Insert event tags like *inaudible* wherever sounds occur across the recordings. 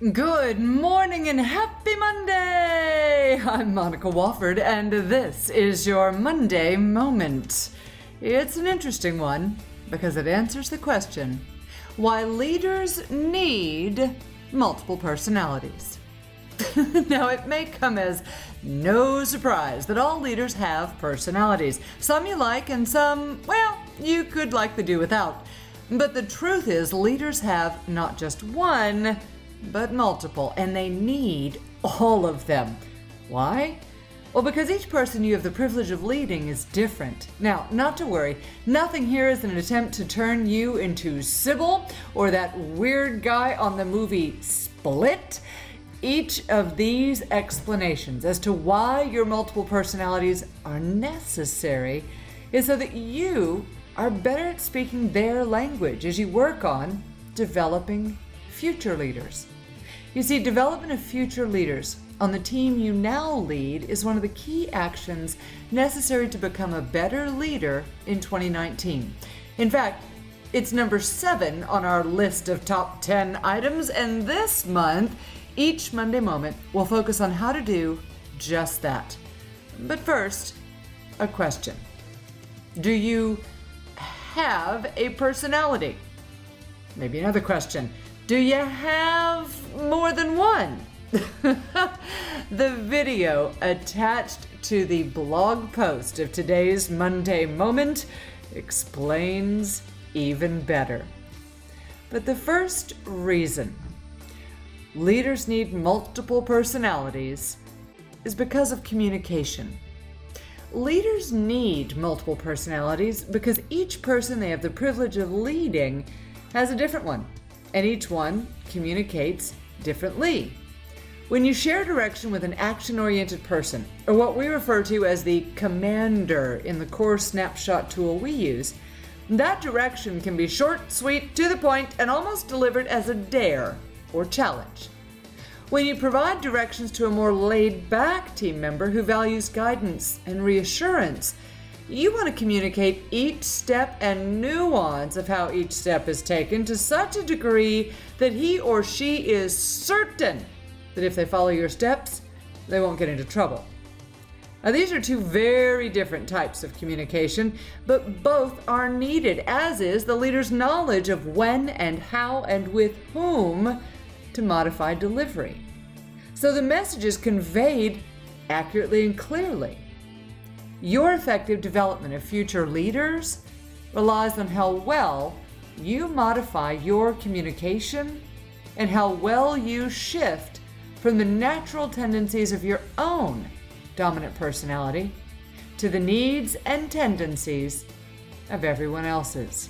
Good morning and happy Monday! I'm Monica Wofford, and this is your Monday Moment. It's an interesting one because it answers the question why leaders need multiple personalities. *laughs* now, it may come as no surprise that all leaders have personalities. Some you like, and some, well, you could likely do without. But the truth is, leaders have not just one but multiple, and they need all of them. Why? Well, because each person you have the privilege of leading is different. Now, not to worry, nothing here is an attempt to turn you into Sybil or that weird guy on the movie Split. Each of these explanations as to why your multiple personalities are necessary is so that you are better at speaking their language as you work on developing future leaders. You see, development of future leaders on the team you now lead is one of the key actions necessary to become a better leader in 2019. In fact, it's number seven on our list of top 10 items, and this month, each Monday moment will focus on how to do just that. But first, a question Do you have a personality? Maybe another question Do you have more than one? *laughs* the video attached to the blog post of today's Monday Moment explains even better. But the first reason leaders need multiple personalities is because of communication. Leaders need multiple personalities because each person they have the privilege of leading has a different one, and each one communicates differently. When you share direction with an action oriented person, or what we refer to as the commander in the core snapshot tool we use, that direction can be short, sweet, to the point, and almost delivered as a dare or challenge. When you provide directions to a more laid back team member who values guidance and reassurance, you want to communicate each step and nuance of how each step is taken to such a degree that he or she is certain that if they follow your steps, they won't get into trouble. Now, these are two very different types of communication, but both are needed, as is the leader's knowledge of when and how and with whom to modify delivery. So the message is conveyed accurately and clearly. Your effective development of future leaders relies on how well you modify your communication and how well you shift from the natural tendencies of your own dominant personality to the needs and tendencies of everyone else's.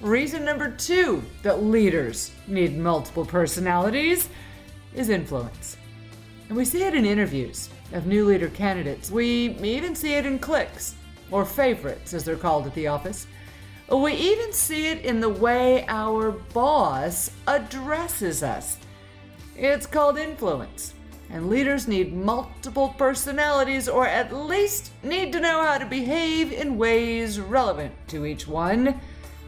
Reason number two that leaders need multiple personalities is influence. And we see it in interviews of new leader candidates. We even see it in cliques, or favorites as they're called at the office. We even see it in the way our boss addresses us. It's called influence. And leaders need multiple personalities, or at least need to know how to behave in ways relevant to each one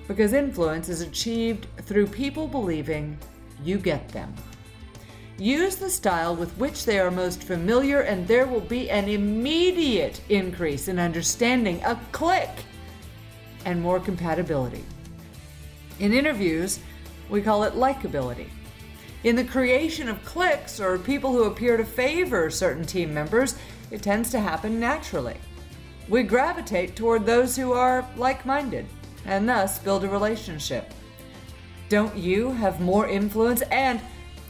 because influence is achieved through people believing you get them. Use the style with which they are most familiar, and there will be an immediate increase in understanding, a click, and more compatibility. In interviews, we call it likability. In the creation of cliques or people who appear to favor certain team members, it tends to happen naturally. We gravitate toward those who are like minded and thus build a relationship. Don't you have more influence and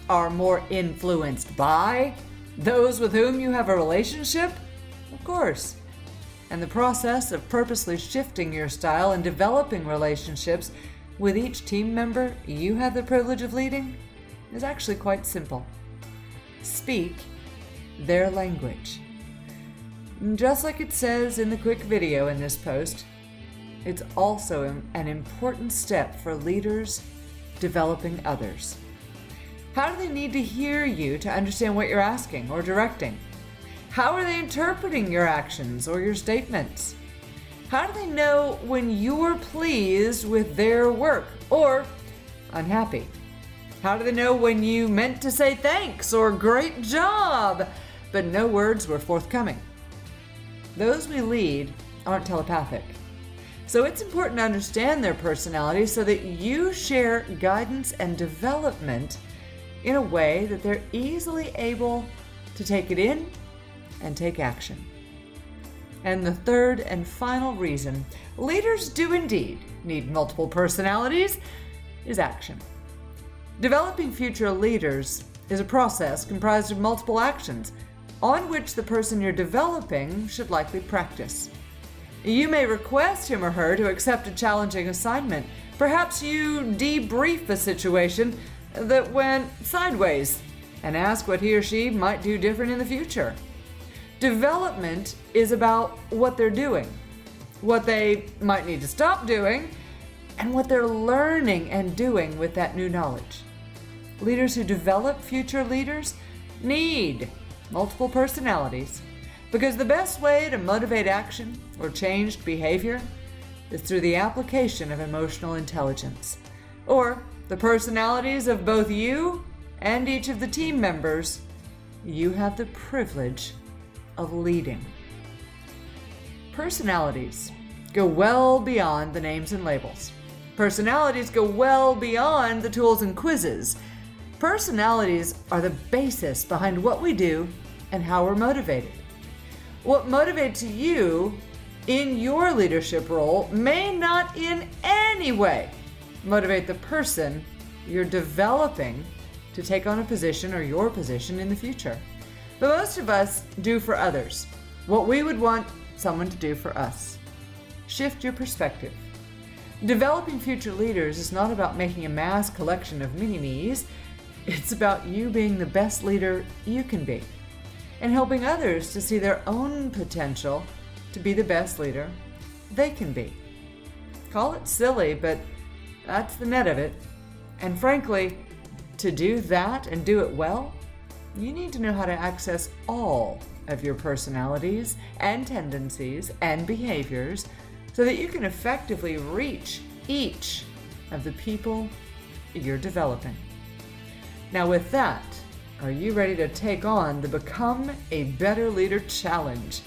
are more influenced by those with whom you have a relationship? Of course. And the process of purposely shifting your style and developing relationships with each team member you have the privilege of leading is actually quite simple. Speak their language. Just like it says in the quick video in this post, it's also an important step for leaders developing others. How do they need to hear you to understand what you're asking or directing? How are they interpreting your actions or your statements? How do they know when you're pleased with their work or unhappy? How do they know when you meant to say thanks or great job, but no words were forthcoming? Those we lead aren't telepathic. So it's important to understand their personality so that you share guidance and development in a way that they're easily able to take it in and take action. And the third and final reason leaders do indeed need multiple personalities is action. Developing future leaders is a process comprised of multiple actions on which the person you're developing should likely practice. You may request him or her to accept a challenging assignment. Perhaps you debrief a situation that went sideways and ask what he or she might do different in the future. Development is about what they're doing, what they might need to stop doing, and what they're learning and doing with that new knowledge. Leaders who develop future leaders need multiple personalities because the best way to motivate action or changed behavior is through the application of emotional intelligence, or the personalities of both you and each of the team members you have the privilege of leading. Personalities go well beyond the names and labels. Personalities go well beyond the tools and quizzes Personalities are the basis behind what we do and how we're motivated. What motivates you in your leadership role may not in any way motivate the person you're developing to take on a position or your position in the future. But most of us do for others what we would want someone to do for us. Shift your perspective. Developing future leaders is not about making a mass collection of mini me's. It's about you being the best leader you can be and helping others to see their own potential to be the best leader they can be. Call it silly, but that's the net of it. And frankly, to do that and do it well, you need to know how to access all of your personalities and tendencies and behaviors so that you can effectively reach each of the people you're developing. Now, with that, are you ready to take on the Become a Better Leader Challenge?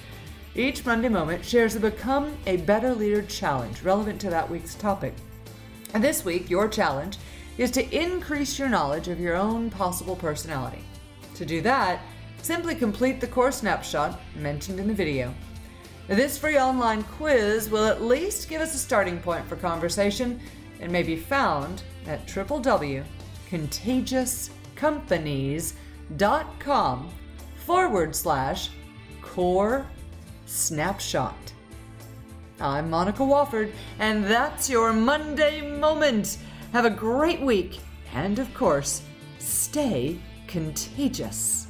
Each Monday Moment shares the Become a Better Leader Challenge relevant to that week's topic. And this week, your challenge is to increase your knowledge of your own possible personality. To do that, simply complete the core snapshot mentioned in the video. This free online quiz will at least give us a starting point for conversation and may be found at www.contagious.com companies.com forward slash core snapshot. I'm Monica Wofford, and that's your Monday Moment. Have a great week, and of course, stay contagious.